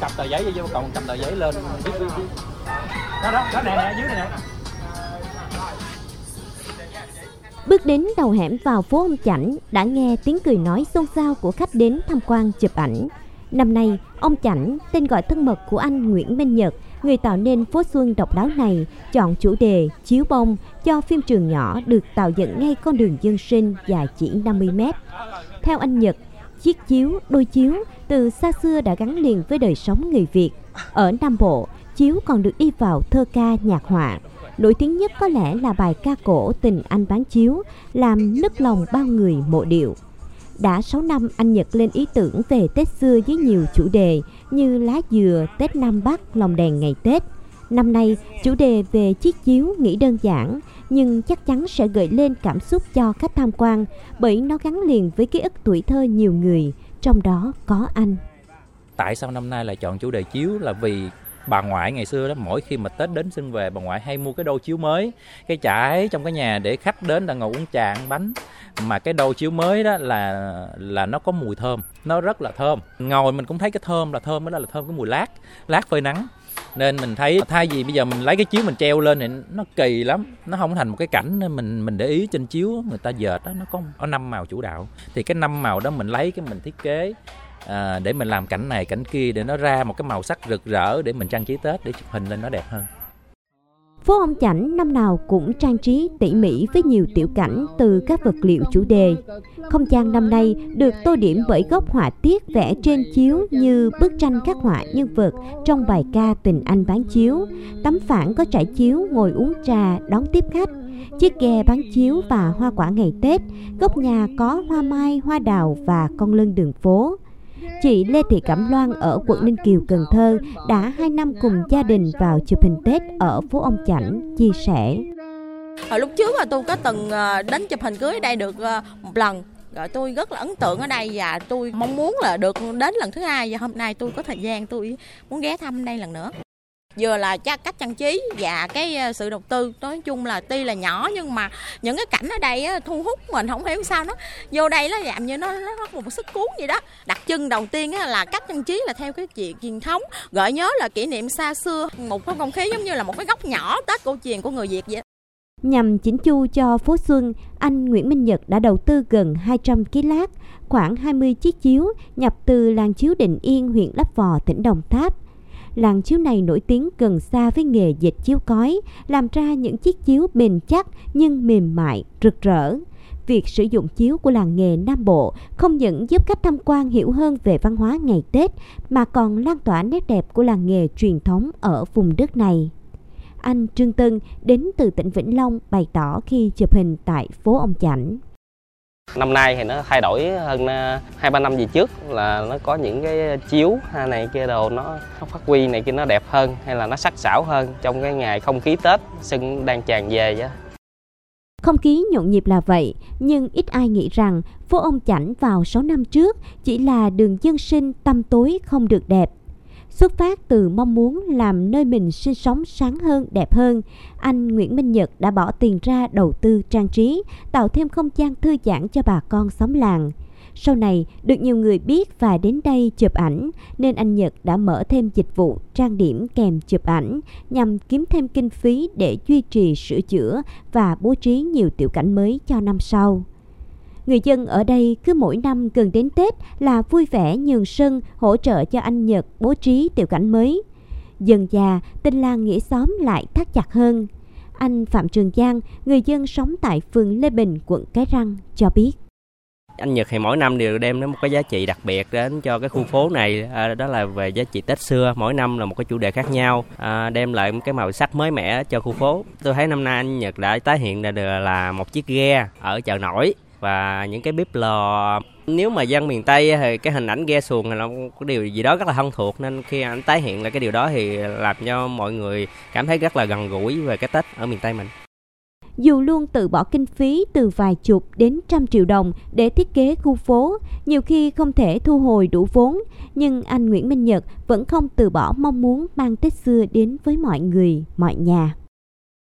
cầm tờ giấy vô cộng cầm tờ giấy lên đó đó đó nè nè dưới này nè Bước đến đầu hẻm vào phố ông Chảnh đã nghe tiếng cười nói xôn xao của khách đến tham quan chụp ảnh. Năm nay, ông Chảnh, tên gọi thân mật của anh Nguyễn Minh Nhật, người tạo nên phố xuân độc đáo này, chọn chủ đề chiếu bông cho phim trường nhỏ được tạo dựng ngay con đường dân sinh dài chỉ 50 mét. Theo anh Nhật, chiếc chiếu, đôi chiếu từ xa xưa đã gắn liền với đời sống người Việt. Ở Nam Bộ, chiếu còn được đi vào thơ ca nhạc họa. Nổi tiếng nhất có lẽ là bài ca cổ Tình Anh Bán Chiếu, làm nức lòng bao người mộ điệu. Đã 6 năm anh Nhật lên ý tưởng về Tết xưa với nhiều chủ đề như lá dừa, Tết Nam Bắc, lòng đèn ngày Tết. Năm nay, chủ đề về chiếc chiếu nghĩ đơn giản nhưng chắc chắn sẽ gợi lên cảm xúc cho khách tham quan bởi nó gắn liền với ký ức tuổi thơ nhiều người, trong đó có anh. tại sao năm nay lại chọn chủ đề chiếu là vì bà ngoại ngày xưa đó, mỗi khi mà tết đến xuân về, bà ngoại hay mua cái đôi chiếu mới, cái trải trong cái nhà để khách đến là ngồi uống trà, ăn bánh. Mà cái đôi chiếu mới đó là là nó có mùi thơm, nó rất là thơm. Ngồi mình cũng thấy cái thơm là thơm đó là thơm, cái mùi lát lát phơi nắng. Nên mình thấy, thay vì bây giờ mình lấy cái chiếu mình treo lên thì nó kỳ lắm, nó không thành một cái cảnh nên mình mình để ý trên chiếu, người ta dệt đó, nó có có năm màu chủ đạo. Thì cái năm màu đó mình lấy, cái mình thiết kế à, để mình làm cảnh này cảnh kia để nó ra một cái màu sắc rực rỡ để mình trang trí tết để chụp hình lên nó đẹp hơn Phố ông Chảnh năm nào cũng trang trí tỉ mỉ với nhiều tiểu cảnh từ các vật liệu chủ đề. Không gian năm nay được tô điểm bởi góc họa tiết vẽ trên chiếu như bức tranh các họa nhân vật trong bài ca Tình Anh bán chiếu. Tấm phản có trải chiếu ngồi uống trà đón tiếp khách. Chiếc ghe bán chiếu và hoa quả ngày Tết. Góc nhà có hoa mai, hoa đào và con lân đường phố. Chị Lê Thị Cẩm Loan ở quận Ninh Kiều, Cần Thơ đã 2 năm cùng gia đình vào chụp hình Tết ở phố ông Chảnh, chia sẻ. Hồi lúc trước là tôi có từng ờ, đến chụp hình cưới ở đây được ờ, một lần. Rồi tôi rất là ấn tượng ở đây và tôi mong muốn là được đến lần thứ hai. Và hôm nay tôi có thời gian tôi muốn ghé thăm đây lần nữa vừa là cách trang trí và cái ờ, sự đầu tư. Nói chung là tuy là nhỏ nhưng mà những cái cảnh ở đây thu hút mình không hiểu sao nó vô đây nó làm như nó nó có một sức cuốn gì đó. Đặc trưng đầu tiên là cách trang trí là theo cái chuyện truyền thống. Gợi nhớ là kỷ niệm xa xưa một cái không khí giống như là một cái góc nhỏ tết cổ truyền của người việt vậy. Nhằm chỉnh chu cho phố xuân, anh Nguyễn Minh Nhật đã đầu tư gần 200 kg lát, khoảng 20 chiếc chiếu nhập từ làng chiếu Định Yên, huyện Lấp Vò, tỉnh Đồng Tháp. Làng chiếu này nổi tiếng gần xa với nghề dệt chiếu cói, làm ra những chiếc chiếu bền chắc nhưng mềm mại, rực rỡ. Việc sử dụng chiếu của làng nghề Nam Bộ không những giúp khách tham quan hiểu hơn về văn hóa ngày Tết mà còn lan tỏa nét đẹp của làng nghề truyền thống ở vùng đất này. Anh Trương Tân đến từ tỉnh Vĩnh Long bày tỏ khi chụp hình tại phố ông Chảnh. Năm nay thì nó thay đổi hơn ờ, hai ba năm về trước là nó có những cái chiếu hay này kia đồ nó, nó phát huy này kia nó đẹp hơn hay là nó sắc sảo hơn trong cái ngày không khí Tết xuân đang tràn về vậy. Không khí nhộn nhịp là vậy, nhưng ít ai nghĩ rằng phố ông Chảnh vào 6 năm trước chỉ là đường dân sinh tăm tối không được đẹp. Xuất phát từ mong muốn làm nơi mình sinh sống sáng hơn, đẹp hơn, anh Nguyễn Minh Nhật đã bỏ tiền ra đầu tư trang trí, tạo thêm không gian thư giãn cho bà con xóm làng. Sau này, được nhiều người biết và đến đây chụp ảnh, nên anh Nhật đã mở thêm dịch vụ trang điểm kèm chụp ảnh nhằm kiếm thêm kinh phí để duy trì sửa chữa và bố trí nhiều tiểu cảnh mới cho năm sau. Người dân ở đây cứ mỗi năm gần đến Tết là vui vẻ nhường sân hỗ trợ cho anh Nhật bố trí tiểu cảnh mới. Dần già, tình làng nghĩa xóm lại thắt chặt hơn. Anh Phạm Trường Giang, người dân sống tại phường Lê Bình, quận Cái Răng, cho biết. anh Nhật thì mỗi năm đều đem đến một cái giá trị đặc biệt đến cho cái khu phố này à, đó là về giá trị Tết xưa mỗi năm là một cái chủ đề khác nhau à, đem lại một cái màu sắc mới mẻ cho khu phố tôi thấy năm nay anh Nhật đã tái hiện ra được là một chiếc ghe ở chợ nổi và những cái bếp lò nếu mà dân miền Tây thì cái hình ảnh ghe xuồng là nó có điều gì đó rất là thân thuộc nên khi anh tái hiện lại cái điều đó thì làm cho mọi người cảm thấy rất là gần gũi về cái Tết ở miền Tây mình Dù luôn tự bỏ kinh phí từ vài chục đến trăm triệu đồng để thiết kế khu phố, nhiều khi không thể thu hồi đủ vốn, nhưng anh Nguyễn Minh Nhật vẫn không từ bỏ mong muốn mang Tết xưa đến với mọi người, mọi nhà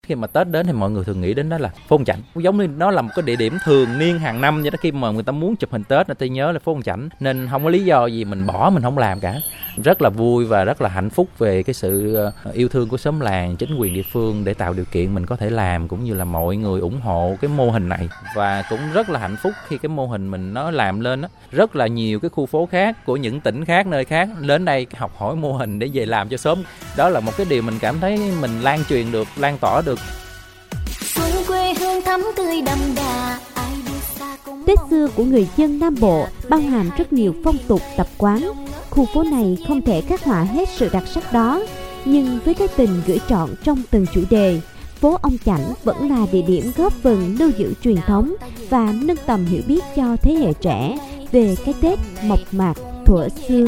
khi mà Tết đến thì mọi người thường nghĩ đến đó là phố Ông Chảnh giống như nó là một cái địa điểm thường niên hàng năm vậy đó, khi mà người ta muốn chụp hình Tết người ta nhớ là phố Ông Chảnh. Nên không có lý do gì mình bỏ, mình không làm cả. Rất là vui và rất là hạnh phúc về cái sự ờ, yêu thương của xóm làng, chính quyền địa phương để tạo điều kiện mình có thể làm, cũng như là mọi người ủng hộ cái mô hình này. Và cũng rất là hạnh phúc khi cái mô hình mình nó làm lên đó. rất là nhiều cái khu phố khác của những tỉnh khác, nơi khác đến đây học hỏi mô hình để về làm cho sớm. Đó là một cái điều mình cảm thấy mình lan truyền được, lan tỏa được xuân quê hương thắm tươi đậm đà Tết xưa của người dân Nam Bộ bao hàm rất nhiều phong tục tập quán. Khu phố này không thể khắc họa hết sự đặc sắc đó, nhưng với cái tình gửi trọn trong từng chủ đề, phố Ông Chảnh vẫn là địa điểm góp phần lưu giữ truyền thống và nâng tầm hiểu biết cho thế hệ trẻ về cái Tết mộc mạc thuở xưa.